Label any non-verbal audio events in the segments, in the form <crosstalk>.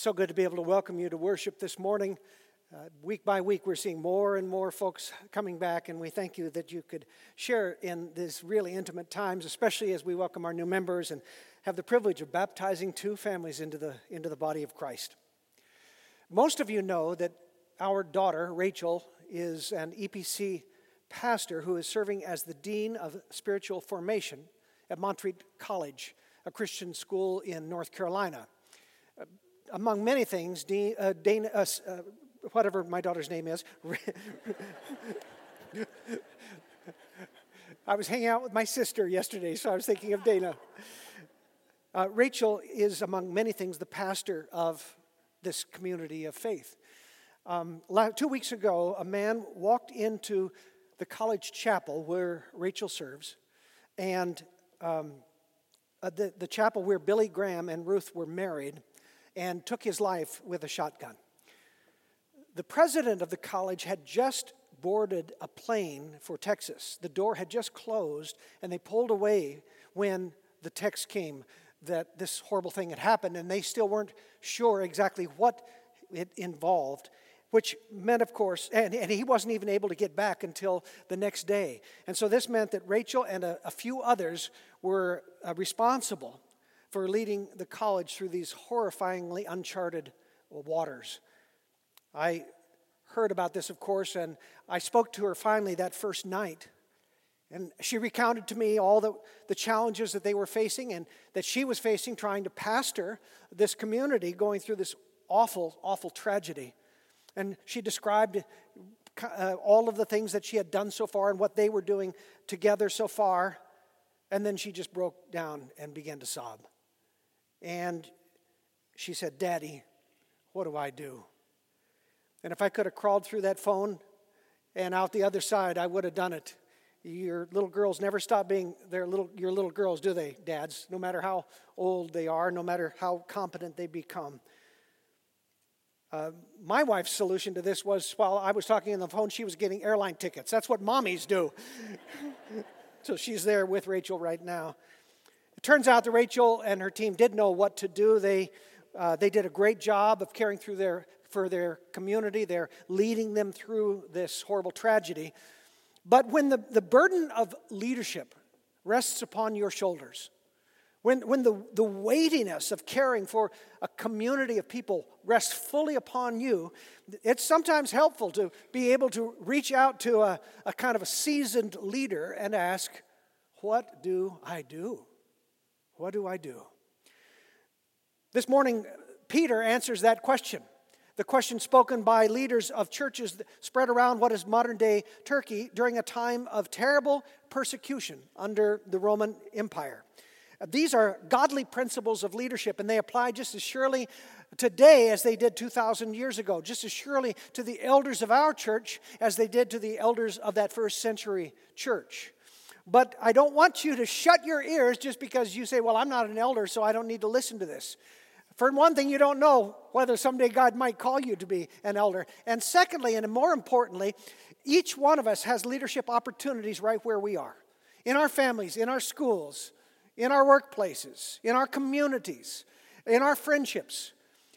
so good to be able to welcome you to worship this morning. Uh, week by week, we're seeing more and more folks coming back, and we thank you that you could share in these really intimate times, especially as we welcome our new members and have the privilege of baptizing two families into the, into the body of Christ. Most of you know that our daughter, Rachel, is an EPC pastor who is serving as the Dean of Spiritual Formation at Montreat College, a Christian school in North Carolina. Among many things, uh, Dana, uh, uh whatever my daughter's name is. <laughs> I was hanging out with my sister yesterday, so I was thinking of Dana. Uh, Rachel is, among many things, the pastor of this community of faith. Um, two weeks ago, a man walked into the college chapel where Rachel serves, and um, uh, the, the chapel where Billy Graham and Ruth were married, and took his life with a shotgun the president of the college had just boarded a plane for Texas. The door had just closed, and they pulled away when the text came that this horrible thing had happened, and they still weren't sure exactly what it involved, which meant, of course, and, and he wasn't even able to get back until the next day. And so this meant that Rachel and a, a few others were uh, responsible for leading the college through these horrifyingly uncharted waters. I heard about this, of course, and I spoke to her finally that first night. And she recounted to me all the, the challenges that they were facing and that she was facing trying to pastor this community going through this awful, awful tragedy. And she described uh, all of the things that she had done so far and what they were doing together so far. And then she just broke down and began to sob. And she said, Daddy, what do I do? And if I could have crawled through that phone and out the other side, I would have done it. Your little girls never stop being their little, your little girls, do they, dads? No matter how old they are, no matter how competent they become. Uh, my wife's solution to this was while I was talking on the phone, she was getting airline tickets. That's what mommies do. <laughs> so she's there with Rachel right now. It turns out that Rachel and her team did know what to do. They, uh, they did a great job of caring through their for their community. They're leading them through this horrible tragedy. But when the, the burden of leadership rests upon your shoulders, when, when the, the weightiness of caring for a community of people rests fully upon you, it's sometimes helpful to be able to reach out to a, a kind of a seasoned leader and ask, What do I do? What do I do? This morning, Peter answers that question the question spoken by leaders of churches spread around what is modern day Turkey during a time of terrible persecution under the Roman Empire. These are godly principles of leadership, and they apply just as surely today as they did 2,000 years ago, just as surely to the elders of our church as they did to the elders of that first century church. But I don't want you to shut your ears just because you say, Well, I'm not an elder, so I don't need to listen to this. For one thing, you don't know whether someday God might call you to be an elder. And secondly, and more importantly, each one of us has leadership opportunities right where we are in our families, in our schools, in our workplaces, in our communities, in our friendships.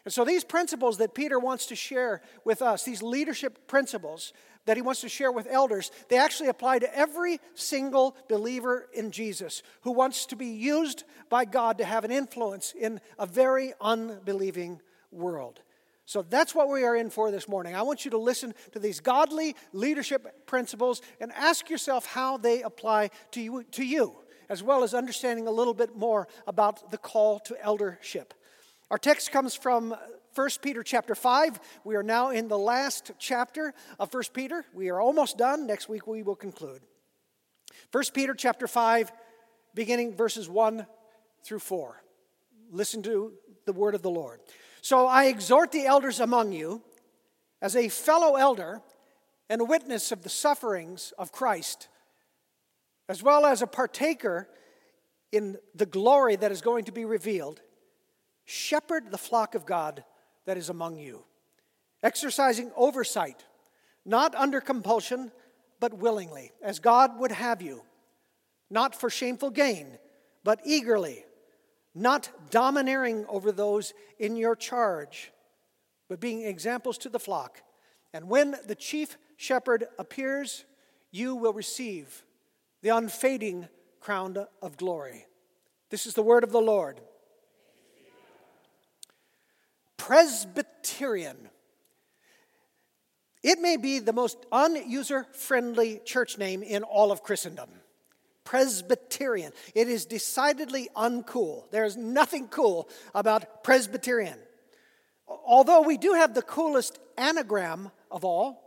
And so, these principles that Peter wants to share with us, these leadership principles, that he wants to share with elders, they actually apply to every single believer in Jesus who wants to be used by God to have an influence in a very unbelieving world. So that's what we are in for this morning. I want you to listen to these godly leadership principles and ask yourself how they apply to you, to you as well as understanding a little bit more about the call to eldership. Our text comes from 1 Peter chapter 5. We are now in the last chapter of 1 Peter. We are almost done. Next week we will conclude. 1 Peter chapter 5, beginning verses 1 through 4. Listen to the word of the Lord. So I exhort the elders among you, as a fellow elder and a witness of the sufferings of Christ, as well as a partaker in the glory that is going to be revealed, shepherd the flock of God that is among you, exercising oversight, not under compulsion, but willingly, as God would have you, not for shameful gain, but eagerly, not domineering over those in your charge, but being examples to the flock. And when the chief shepherd appears, you will receive the unfading crown of glory. This is the word of the Lord. Presbyterian. It may be the most unuser friendly church name in all of Christendom. Presbyterian. It is decidedly uncool. There's nothing cool about Presbyterian. Although we do have the coolest anagram of all,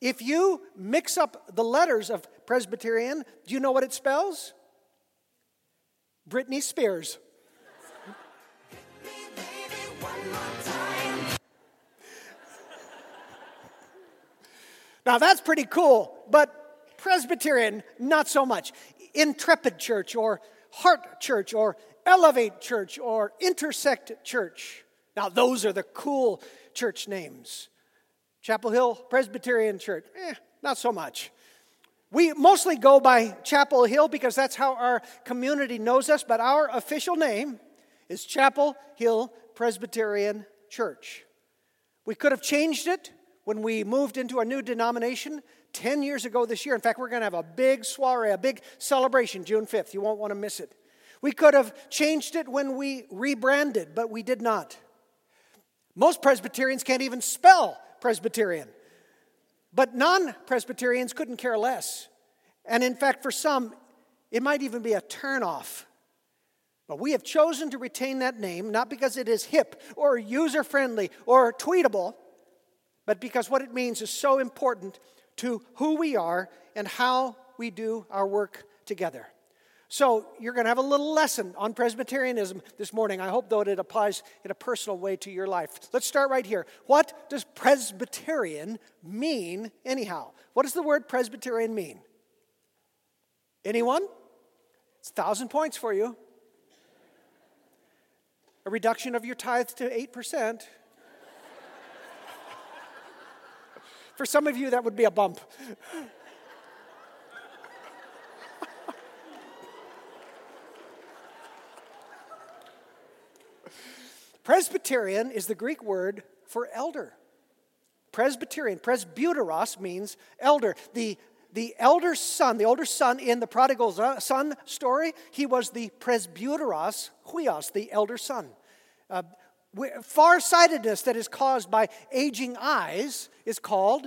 if you mix up the letters of Presbyterian, do you know what it spells? Britney Spears. Now that's pretty cool, but Presbyterian, not so much. Intrepid Church or Heart Church or Elevate Church or Intersect Church. Now, those are the cool church names. Chapel Hill Presbyterian Church, eh, not so much. We mostly go by Chapel Hill because that's how our community knows us, but our official name is Chapel Hill Presbyterian Church. We could have changed it when we moved into a new denomination 10 years ago this year. In fact, we're going to have a big soiree, a big celebration June 5th. You won't want to miss it. We could have changed it when we rebranded, but we did not. Most Presbyterians can't even spell Presbyterian. But non Presbyterians couldn't care less. And in fact, for some, it might even be a turnoff. But we have chosen to retain that name not because it is hip or user friendly or tweetable, but because what it means is so important to who we are and how we do our work together. So, you're going to have a little lesson on Presbyterianism this morning. I hope, though, it applies in a personal way to your life. Let's start right here. What does Presbyterian mean, anyhow? What does the word Presbyterian mean? Anyone? It's a thousand points for you. A reduction of your tithe to 8%. For some of you, that would be a bump. Presbyterian is the Greek word for elder. Presbyterian, presbyteros means elder. The, the elder son, the older son in the prodigal son story, he was the presbyteros huios, the elder son. Uh, farsightedness that is caused by aging eyes is called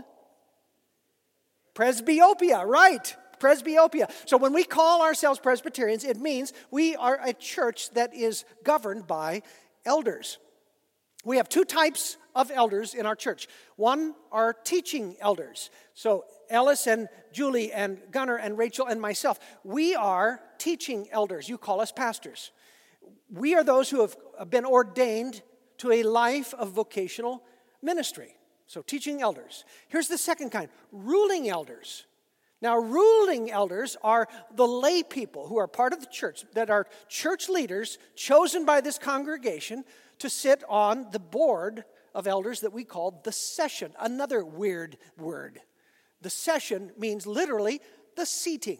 presbyopia, right? Presbyopia. So when we call ourselves Presbyterians, it means we are a church that is governed by elders. We have two types of elders in our church. One are teaching elders. So Ellis and Julie and Gunnar and Rachel and myself, we are teaching elders. You call us pastors. We are those who have been ordained to a life of vocational ministry. So, teaching elders. Here's the second kind ruling elders. Now, ruling elders are the lay people who are part of the church, that are church leaders chosen by this congregation to sit on the board of elders that we call the session. Another weird word. The session means literally the seating,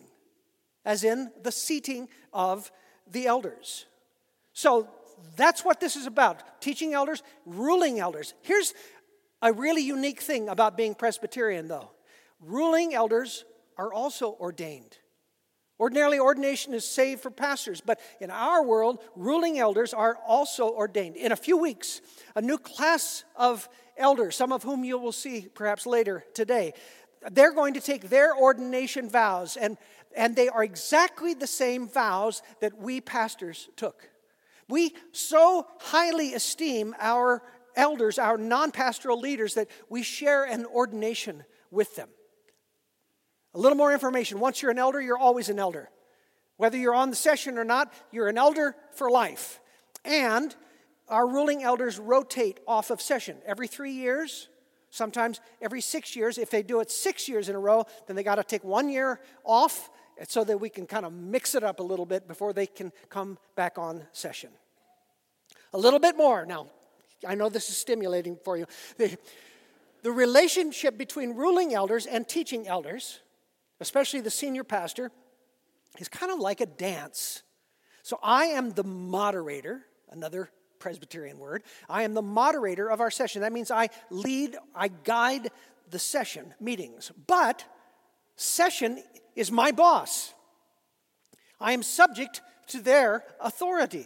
as in the seating of the elders. So that's what this is about teaching elders, ruling elders. Here's a really unique thing about being Presbyterian, though ruling elders are also ordained. Ordinarily, ordination is saved for pastors, but in our world, ruling elders are also ordained. In a few weeks, a new class of elders, some of whom you will see perhaps later today, they're going to take their ordination vows, and, and they are exactly the same vows that we pastors took. We so highly esteem our elders, our non pastoral leaders, that we share an ordination with them. A little more information. Once you're an elder, you're always an elder. Whether you're on the session or not, you're an elder for life. And our ruling elders rotate off of session every three years, sometimes every six years. If they do it six years in a row, then they got to take one year off so that we can kind of mix it up a little bit before they can come back on session. A little bit more. Now, I know this is stimulating for you. The, the relationship between ruling elders and teaching elders especially the senior pastor, is kind of like a dance. So I am the moderator, another Presbyterian word. I am the moderator of our session. That means I lead, I guide the session meetings. But session is my boss. I am subject to their authority.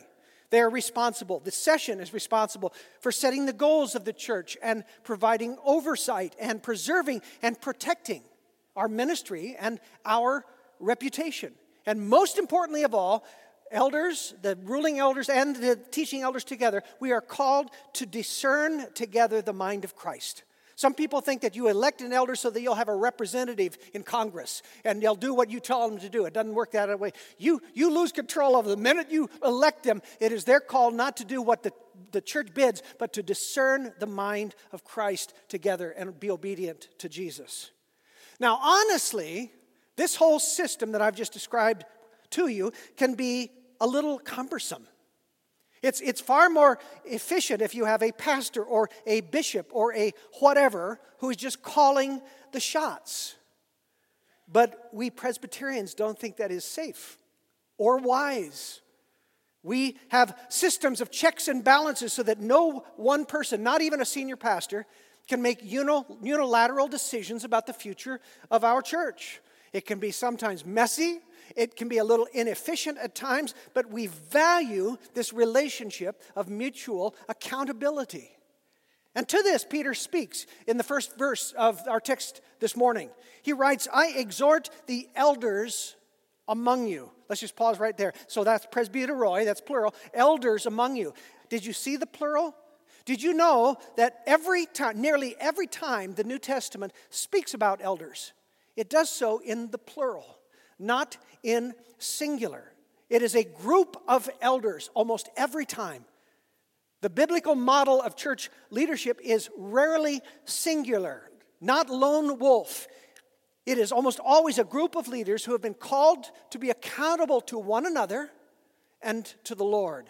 They are responsible. The session is responsible for setting the goals of the church and providing oversight and preserving and protecting our ministry and our reputation. And most importantly of all, elders, the ruling elders and the teaching elders together, we are called to discern together the mind of Christ. Some people think that you elect an elder so that you'll have a representative in Congress and they'll do what you tell them to do. It doesn't work that way. You, you lose control of them. The minute you elect them, it is their call not to do what the, the church bids, but to discern the mind of Christ together and be obedient to Jesus. Now, honestly, this whole system that I've just described to you can be a little cumbersome. It's, it's far more efficient if you have a pastor or a bishop or a whatever who is just calling the shots. But we Presbyterians don't think that is safe or wise. We have systems of checks and balances so that no one person, not even a senior pastor, can make unilateral decisions about the future of our church. It can be sometimes messy, it can be a little inefficient at times, but we value this relationship of mutual accountability. And to this, Peter speaks in the first verse of our text this morning. He writes, I exhort the elders among you. Let's just pause right there. So that's presbyteroi, that's plural, elders among you. Did you see the plural? Did you know that every time, nearly every time the New Testament speaks about elders, it does so in the plural, not in singular. It is a group of elders almost every time. The biblical model of church leadership is rarely singular, not lone wolf. It is almost always a group of leaders who have been called to be accountable to one another and to the Lord.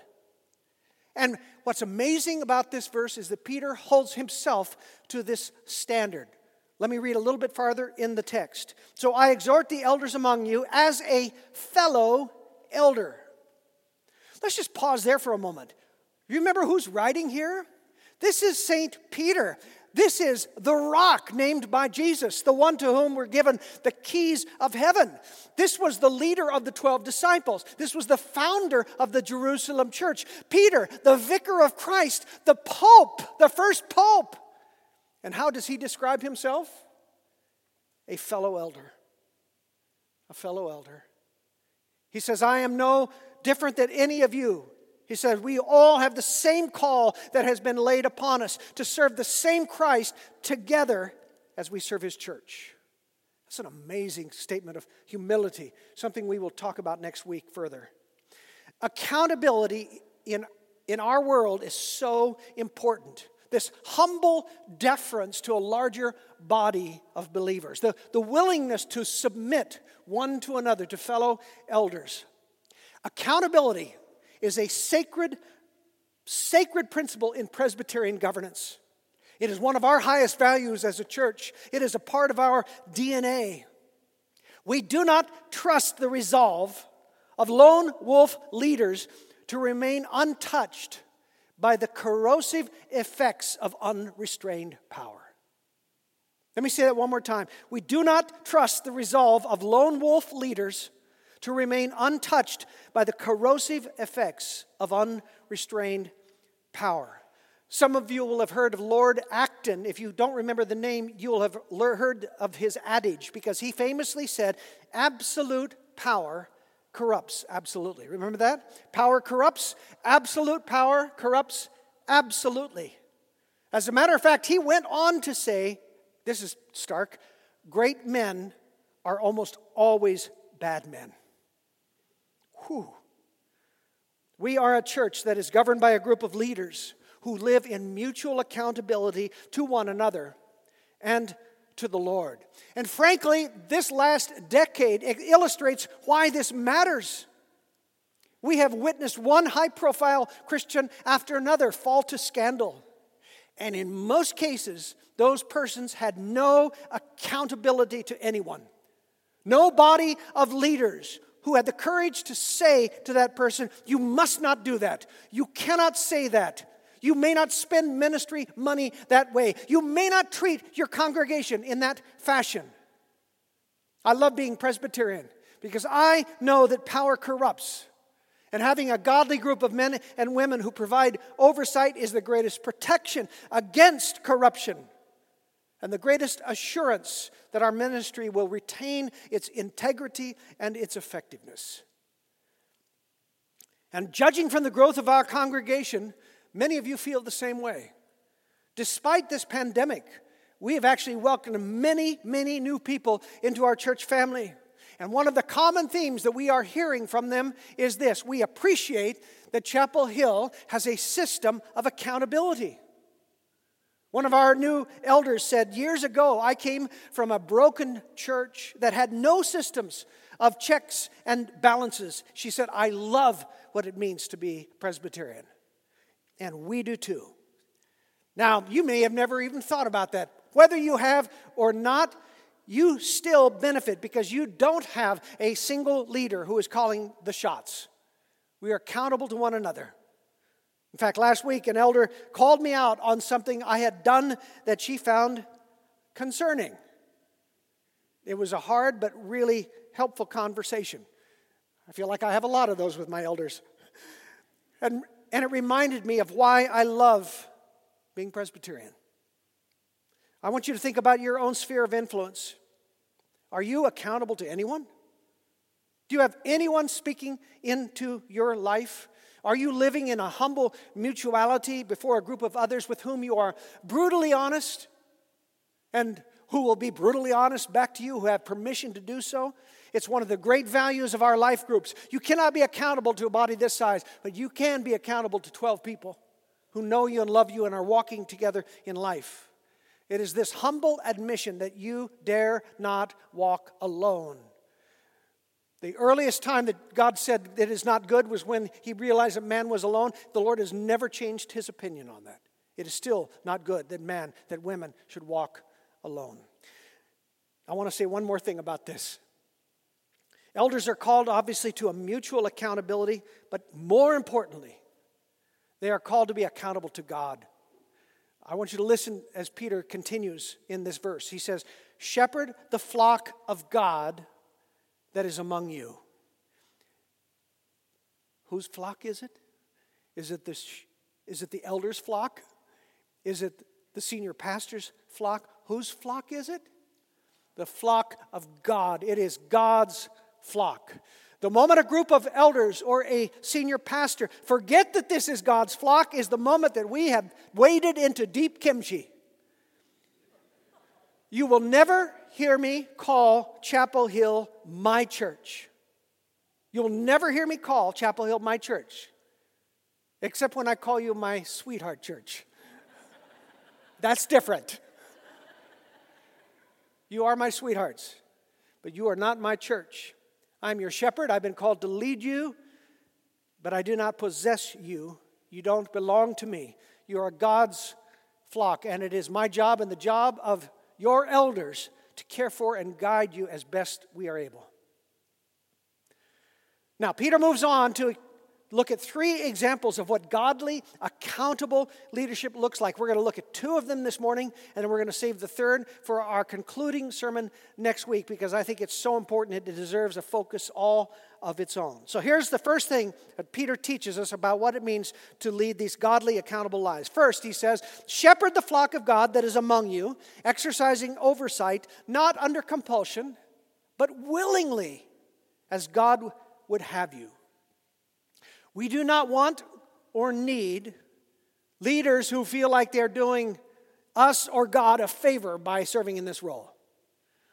And what's amazing about this verse is that Peter holds himself to this standard. Let me read a little bit farther in the text. So I exhort the elders among you as a fellow elder. Let's just pause there for a moment. You remember who's writing here? This is St. Peter. This is the rock named by Jesus, the one to whom were given the keys of heaven. This was the leader of the 12 disciples. This was the founder of the Jerusalem church. Peter, the vicar of Christ, the pope, the first pope. And how does he describe himself? A fellow elder. A fellow elder. He says, I am no different than any of you. He says, We all have the same call that has been laid upon us to serve the same Christ together as we serve his church. That's an amazing statement of humility, something we will talk about next week further. Accountability in, in our world is so important this humble deference to a larger body of believers, the, the willingness to submit one to another, to fellow elders. Accountability is a sacred, sacred principle in Presbyterian governance. It is one of our highest values as a church, it is a part of our DNA. We do not trust the resolve of lone wolf leaders to remain untouched by the corrosive effects of unrestrained power. Let me say that one more time. We do not trust the resolve of lone wolf leaders to remain untouched by the corrosive effects of unrestrained power. Some of you will have heard of Lord Acton. If you don't remember the name, you will have heard of his adage because he famously said, Absolute power corrupts absolutely. Remember that? Power corrupts, absolute power corrupts absolutely. As a matter of fact, he went on to say, this is stark, great men are almost always bad men. Whew. We are a church that is governed by a group of leaders who live in mutual accountability to one another and to the Lord. And frankly, this last decade illustrates why this matters. We have witnessed one high profile Christian after another fall to scandal. And in most cases, those persons had no accountability to anyone. No body of leaders who had the courage to say to that person, You must not do that. You cannot say that. You may not spend ministry money that way. You may not treat your congregation in that fashion. I love being Presbyterian because I know that power corrupts. And having a godly group of men and women who provide oversight is the greatest protection against corruption and the greatest assurance that our ministry will retain its integrity and its effectiveness. And judging from the growth of our congregation, many of you feel the same way. Despite this pandemic, we have actually welcomed many, many new people into our church family. And one of the common themes that we are hearing from them is this we appreciate that Chapel Hill has a system of accountability. One of our new elders said, Years ago, I came from a broken church that had no systems of checks and balances. She said, I love what it means to be Presbyterian. And we do too. Now, you may have never even thought about that. Whether you have or not, you still benefit because you don't have a single leader who is calling the shots. We are accountable to one another. In fact, last week, an elder called me out on something I had done that she found concerning. It was a hard but really helpful conversation. I feel like I have a lot of those with my elders. And, and it reminded me of why I love being Presbyterian. I want you to think about your own sphere of influence. Are you accountable to anyone? Do you have anyone speaking into your life? Are you living in a humble mutuality before a group of others with whom you are brutally honest and who will be brutally honest back to you, who have permission to do so? It's one of the great values of our life groups. You cannot be accountable to a body this size, but you can be accountable to 12 people who know you and love you and are walking together in life. It is this humble admission that you dare not walk alone. The earliest time that God said it is not good was when he realized that man was alone. The Lord has never changed his opinion on that. It is still not good that man, that women should walk alone. I want to say one more thing about this. Elders are called, obviously, to a mutual accountability, but more importantly, they are called to be accountable to God. I want you to listen as Peter continues in this verse. He says, Shepherd the flock of God that is among you. Whose flock is it? Is it, the, is it the elder's flock? Is it the senior pastor's flock? Whose flock is it? The flock of God. It is God's flock. The moment a group of elders or a senior pastor forget that this is God's flock is the moment that we have waded into deep kimchi. You will never hear me call Chapel Hill my church. You'll never hear me call Chapel Hill my church, except when I call you my sweetheart church. That's different. You are my sweethearts, but you are not my church. I'm your shepherd. I've been called to lead you, but I do not possess you. You don't belong to me. You are God's flock, and it is my job and the job of your elders to care for and guide you as best we are able. Now, Peter moves on to look at three examples of what godly, accountable leadership looks like. We're going to look at two of them this morning, and then we're going to save the third for our concluding sermon next week because I think it's so important it deserves a focus all of its own. So here's the first thing that Peter teaches us about what it means to lead these godly, accountable lives. First, he says, Shepherd the flock of God that is among you, exercising oversight, not under compulsion, but willingly, as God would have you. We do not want or need leaders who feel like they're doing us or God a favor by serving in this role.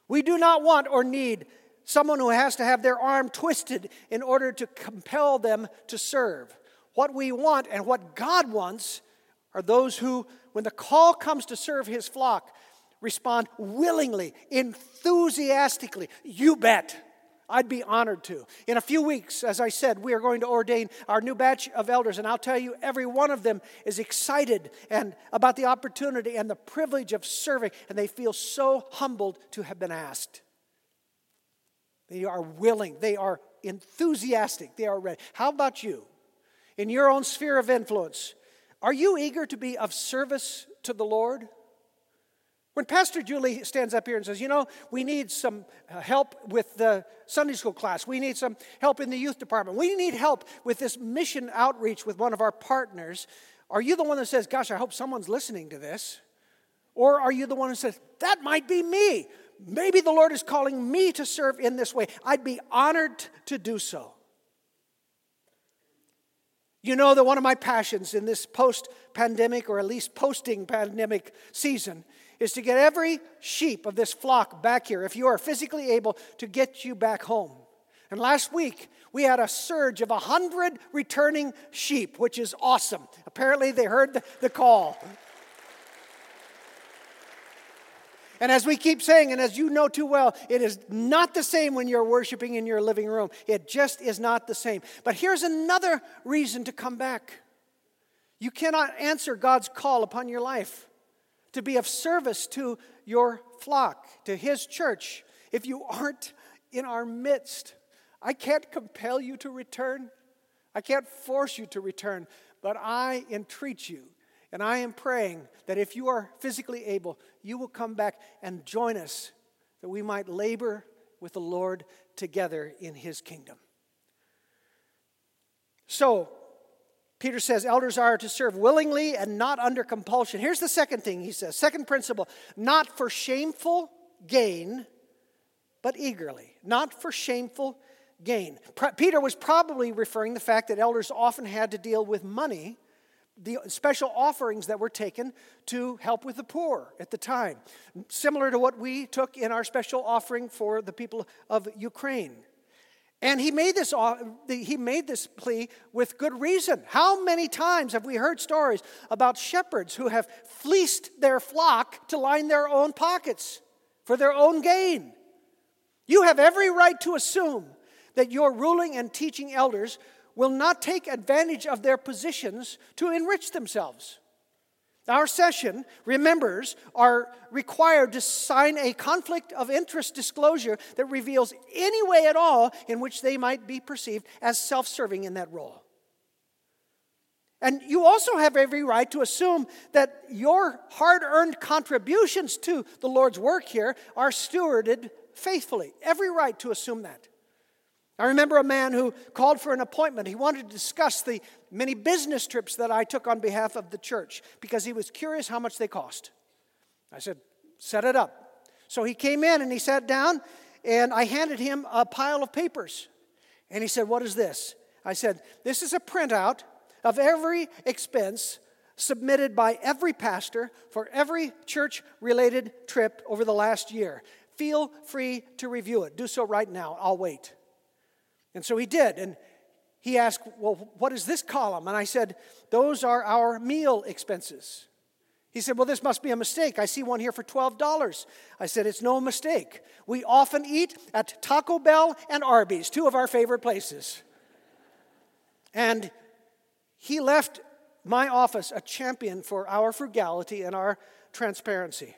We do not want or need someone who has to have their arm twisted in order to compel them to serve. What we want and what God wants are those who, when the call comes to serve his flock, respond willingly, enthusiastically. You bet. I'd be honored to. In a few weeks, as I said, we are going to ordain our new batch of elders, and I'll tell you, every one of them is excited and about the opportunity and the privilege of serving, and they feel so humbled to have been asked. They are willing, they are enthusiastic, they are ready. How about you? In your own sphere of influence, are you eager to be of service to the Lord? When Pastor Julie stands up here and says, You know, we need some uh, help with the Sunday school class, we need some help in the youth department, we need help with this mission outreach with one of our partners, are you the one that says, Gosh, I hope someone's listening to this? Or are you the one who says, That might be me? Maybe the Lord is calling me to serve in this way. I'd be honored to do so. You know that one of my passions in this post pandemic, or at least posting pandemic season, is to get every sheep of this flock back here, if you are physically able, to get you back home. And last week, we had a surge of 100 returning sheep, which is awesome. Apparently, they heard the, the call. And as we keep saying, and as you know too well, it is not the same when you're worshiping in your living room. It just is not the same. But here's another reason to come back. You cannot answer God's call upon your life to be of service to your flock, to His church, if you aren't in our midst. I can't compel you to return, I can't force you to return, but I entreat you. And I am praying that if you are physically able, you will come back and join us, that we might labor with the Lord together in His kingdom. So, Peter says elders are to serve willingly and not under compulsion. Here's the second thing he says. Second principle not for shameful gain, but eagerly. Not for shameful gain. Peter was probably referring the fact that elders often had to deal with money, the special offerings that were taken to help with the poor at the time, similar to what we took in our special offering for the people of Ukraine. And he made this he made this plea with good reason. How many times have we heard stories about shepherds who have fleeced their flock to line their own pockets for their own gain? You have every right to assume that your ruling and teaching elders will not take advantage of their positions to enrich themselves. Our session, remembers, are required to sign a conflict of interest disclosure that reveals any way at all in which they might be perceived as self serving in that role. And you also have every right to assume that your hard earned contributions to the Lord's work here are stewarded faithfully. Every right to assume that. I remember a man who called for an appointment. He wanted to discuss the many business trips that I took on behalf of the church because he was curious how much they cost. I said, Set it up. So he came in and he sat down, and I handed him a pile of papers. And he said, What is this? I said, This is a printout of every expense submitted by every pastor for every church related trip over the last year. Feel free to review it. Do so right now. I'll wait. And so he did. And he asked, Well, what is this column? And I said, Those are our meal expenses. He said, Well, this must be a mistake. I see one here for $12. I said, It's no mistake. We often eat at Taco Bell and Arby's, two of our favorite places. And he left my office a champion for our frugality and our transparency.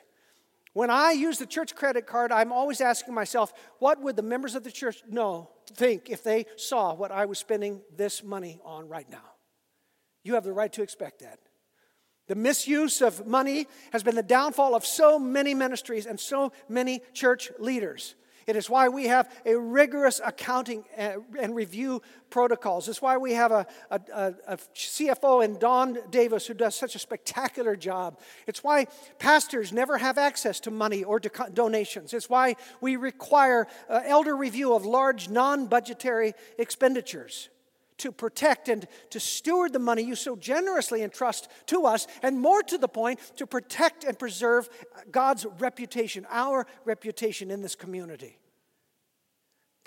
When I use the church credit card, I'm always asking myself, what would the members of the church know, think if they saw what I was spending this money on right now? You have the right to expect that. The misuse of money has been the downfall of so many ministries and so many church leaders. It is why we have a rigorous accounting and review protocols. It's why we have a, a, a, CFO in Don Davis who does such a spectacular job. It's why pastors never have access to money or to donations. It's why we require uh, elder review of large non budgetary expenditures to protect and to steward the money you so generously entrust to us, and more to the point, to protect and preserve God's reputation, our reputation in this community.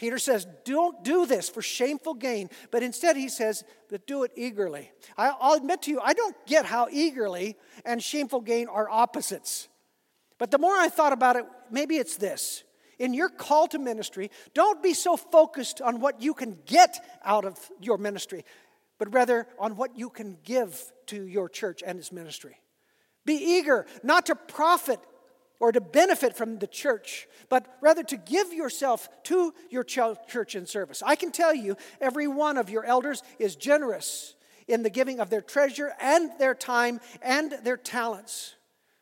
Peter says, Don't do this for shameful gain, but instead he says, But do it eagerly. I'll admit to you, I don't get how eagerly and shameful gain are opposites. But the more I thought about it, maybe it's this in your call to ministry, don't be so focused on what you can get out of your ministry, but rather on what you can give to your church and its ministry. Be eager not to profit or to benefit from the church, but rather to give yourself to your church and service. I can tell you, every one of your elders is generous in the giving of their treasure and their time and their talents.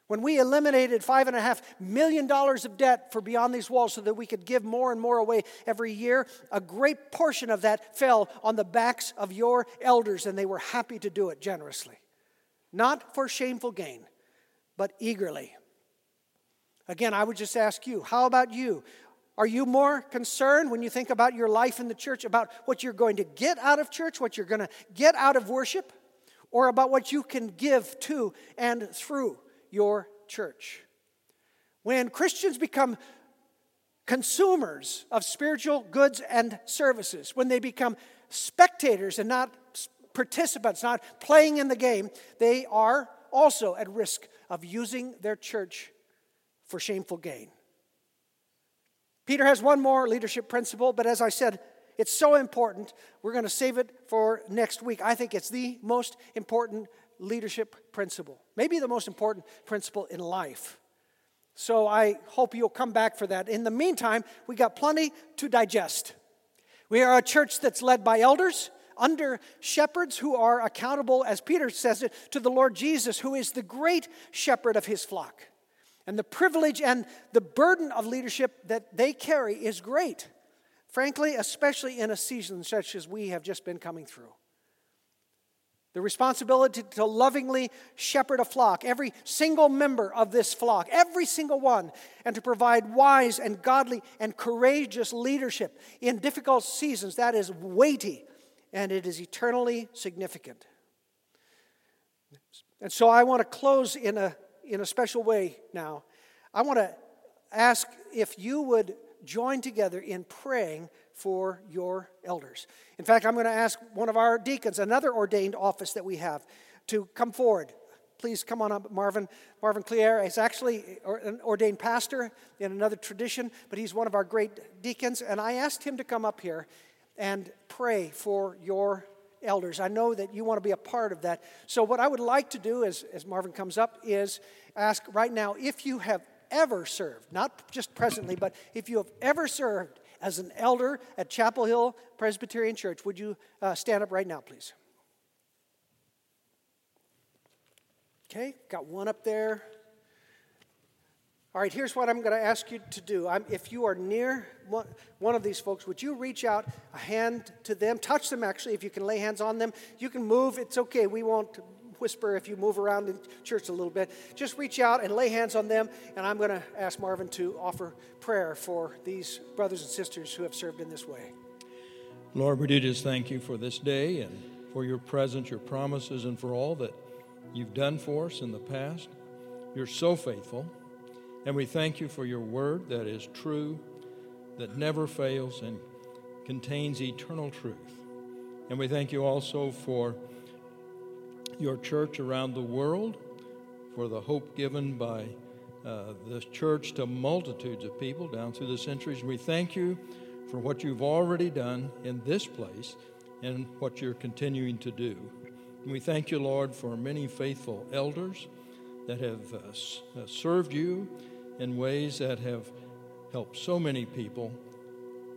When we eliminated $5.5 million of debt for Beyond These Walls so that we could give more and more away every year, a great portion of that fell on the backs of your elders, and they were happy to do it generously. Not for shameful gain, but eagerly. Again, I would just ask you, how about you? Are you more concerned when you think about your life in the church about what you're going to get out of church, what you're going to get out of worship, or about what you can give to and through your church? When Christians become consumers of spiritual goods and services, when they become spectators and not participants, not playing in the game, they are also at risk of using their church for shameful gain. Peter has one more leadership principle, but as I said, it's so important. We're going to save it for next week. I think it's the most important leadership principle, maybe the most important principle in life. So I hope you'll come back for that. In the meantime, we got plenty to digest. We are a church that's led by elders, under shepherds who are accountable, as Peter says it, to the Lord Jesus, who is the great shepherd of his flock. And the privilege and the burden of leadership that they carry is great. Frankly, especially in a season such as we have just been coming through. The responsibility to lovingly shepherd a flock, every single member of this flock, every single one, and to provide wise and godly and courageous leadership in difficult seasons, that is weighty and it is eternally significant. And so I want to close in a in a special way now. I want to ask if you would join together in praying for your elders. In fact, I'm going to ask one of our deacons, another ordained office that we have, to come forward. Please come on up, Marvin. Marvin Clear is actually an ordained pastor in another tradition, but he's one of our great deacons. And I asked him to come up here and pray for your elders. I know that you want to be a part of that. So, what I would like to do as, as Marvin comes up is ask right now if you have ever served, not just presently, but if you have ever served as an elder at Chapel Hill Presbyterian Church, would you uh, stand up right now, please? Okay, got one up there. All right, here's what I'm going to ask you to do. I'm, if you are near one, one of these folks, would you reach out a hand to them? Touch them, actually, if you can lay hands on them. You can move, it's okay. We won't whisper if you move around in church a little bit. Just reach out and lay hands on them, and I'm going to ask Marvin to offer prayer for these brothers and sisters who have served in this way. Lord, we do just thank you for this day and for your presence, your promises, and for all that you've done for us in the past. You're so faithful. And we thank you for your word that is true, that never fails, and contains eternal truth. And we thank you also for your church around the world, for the hope given by uh, the church to multitudes of people down through the centuries. We thank you for what you've already done in this place and what you're continuing to do. And we thank you, Lord, for many faithful elders that have uh, uh, served you in ways that have helped so many people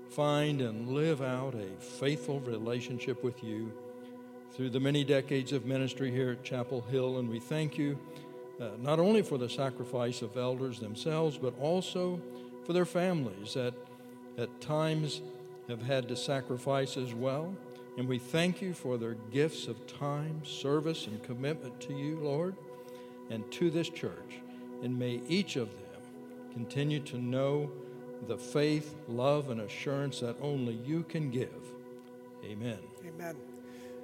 find and live out a faithful relationship with you through the many decades of ministry here at Chapel Hill. And we thank you uh, not only for the sacrifice of elders themselves, but also for their families that at times have had to sacrifice as well. And we thank you for their gifts of time, service, and commitment to you, Lord, and to this church. And may each of them continue to know the faith, love, and assurance that only you can give. Amen. Amen.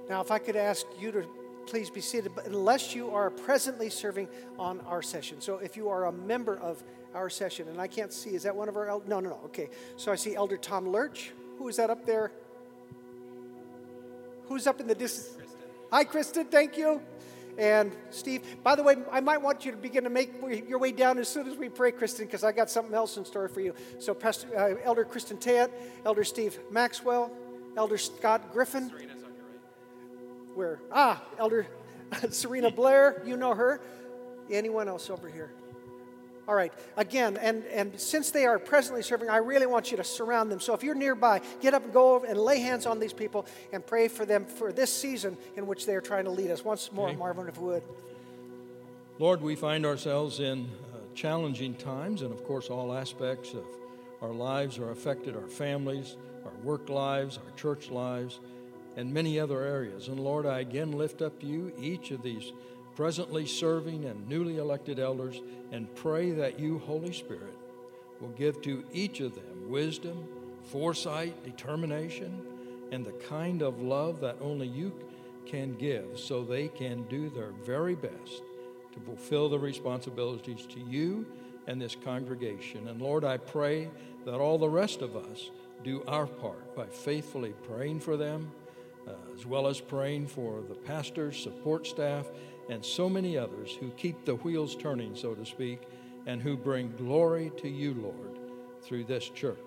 Now, if I could ask you to please be seated, unless you are presently serving on our session. So if you are a member of our session, and I can't see, is that one of our elders? No, no, no. Okay. So I see Elder Tom Lurch. Who is that up there? Who's up in the distance? Kristen. Hi, Kristen. Thank you and Steve. By the way, I might want you to begin to make your way down as soon as we pray, Kristen, because I got something else in store for you. So, Pastor, uh, Elder Kristen Tate, Elder Steve Maxwell, Elder Scott Griffin. Right. Where? Ah, Elder <laughs> Serena Blair. You know her. Anyone else over here? All right, again, and, and since they are presently serving, I really want you to surround them. So if you're nearby, get up and go over and lay hands on these people and pray for them for this season in which they are trying to lead us. Once more, Okay. Marvin, if you would. Lord, we find ourselves in uh, challenging times, and of course, all aspects of our lives are affected our families, our work lives, our church lives, and many other areas. And Lord, I again lift up to you each of these presently serving and newly elected elders and pray that you, Holy Spirit, will give to each of them wisdom, foresight, determination, and the kind of love that only you can give so they can do their very best to fulfill the responsibilities to you and this congregation. And Lord, I pray that all the rest of us do our part by faithfully praying for them, uh, as well as praying for the pastors, support staff, and so many others who keep the wheels turning, so to speak, and who bring glory to you, Lord, through this church.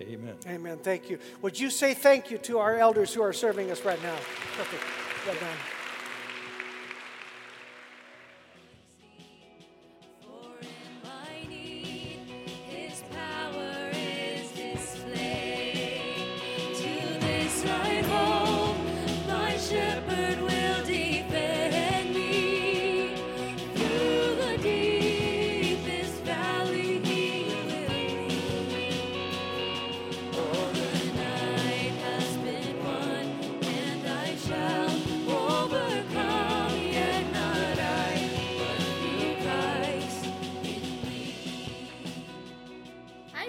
Amen. Amen. Thank you. Would you say thank you to our elders who are serving us right now? Perfect. Well done.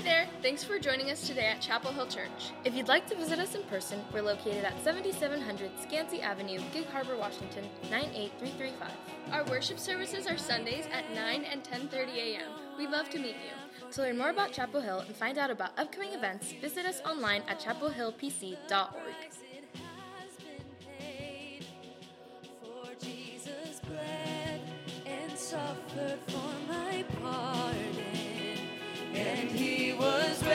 There! Thanks for joining us today at Chapel Hill Church. If you'd like to visit us in person, we're located at 7700 Skansie Avenue, Gig Harbor, Washington 98335. Our worship services are Sundays at 9 and 10:30 a.m. We'd love to meet you. To learn more about Chapel Hill and find out about upcoming events, visit us online at chapelhillpc.org. Suffered for my He was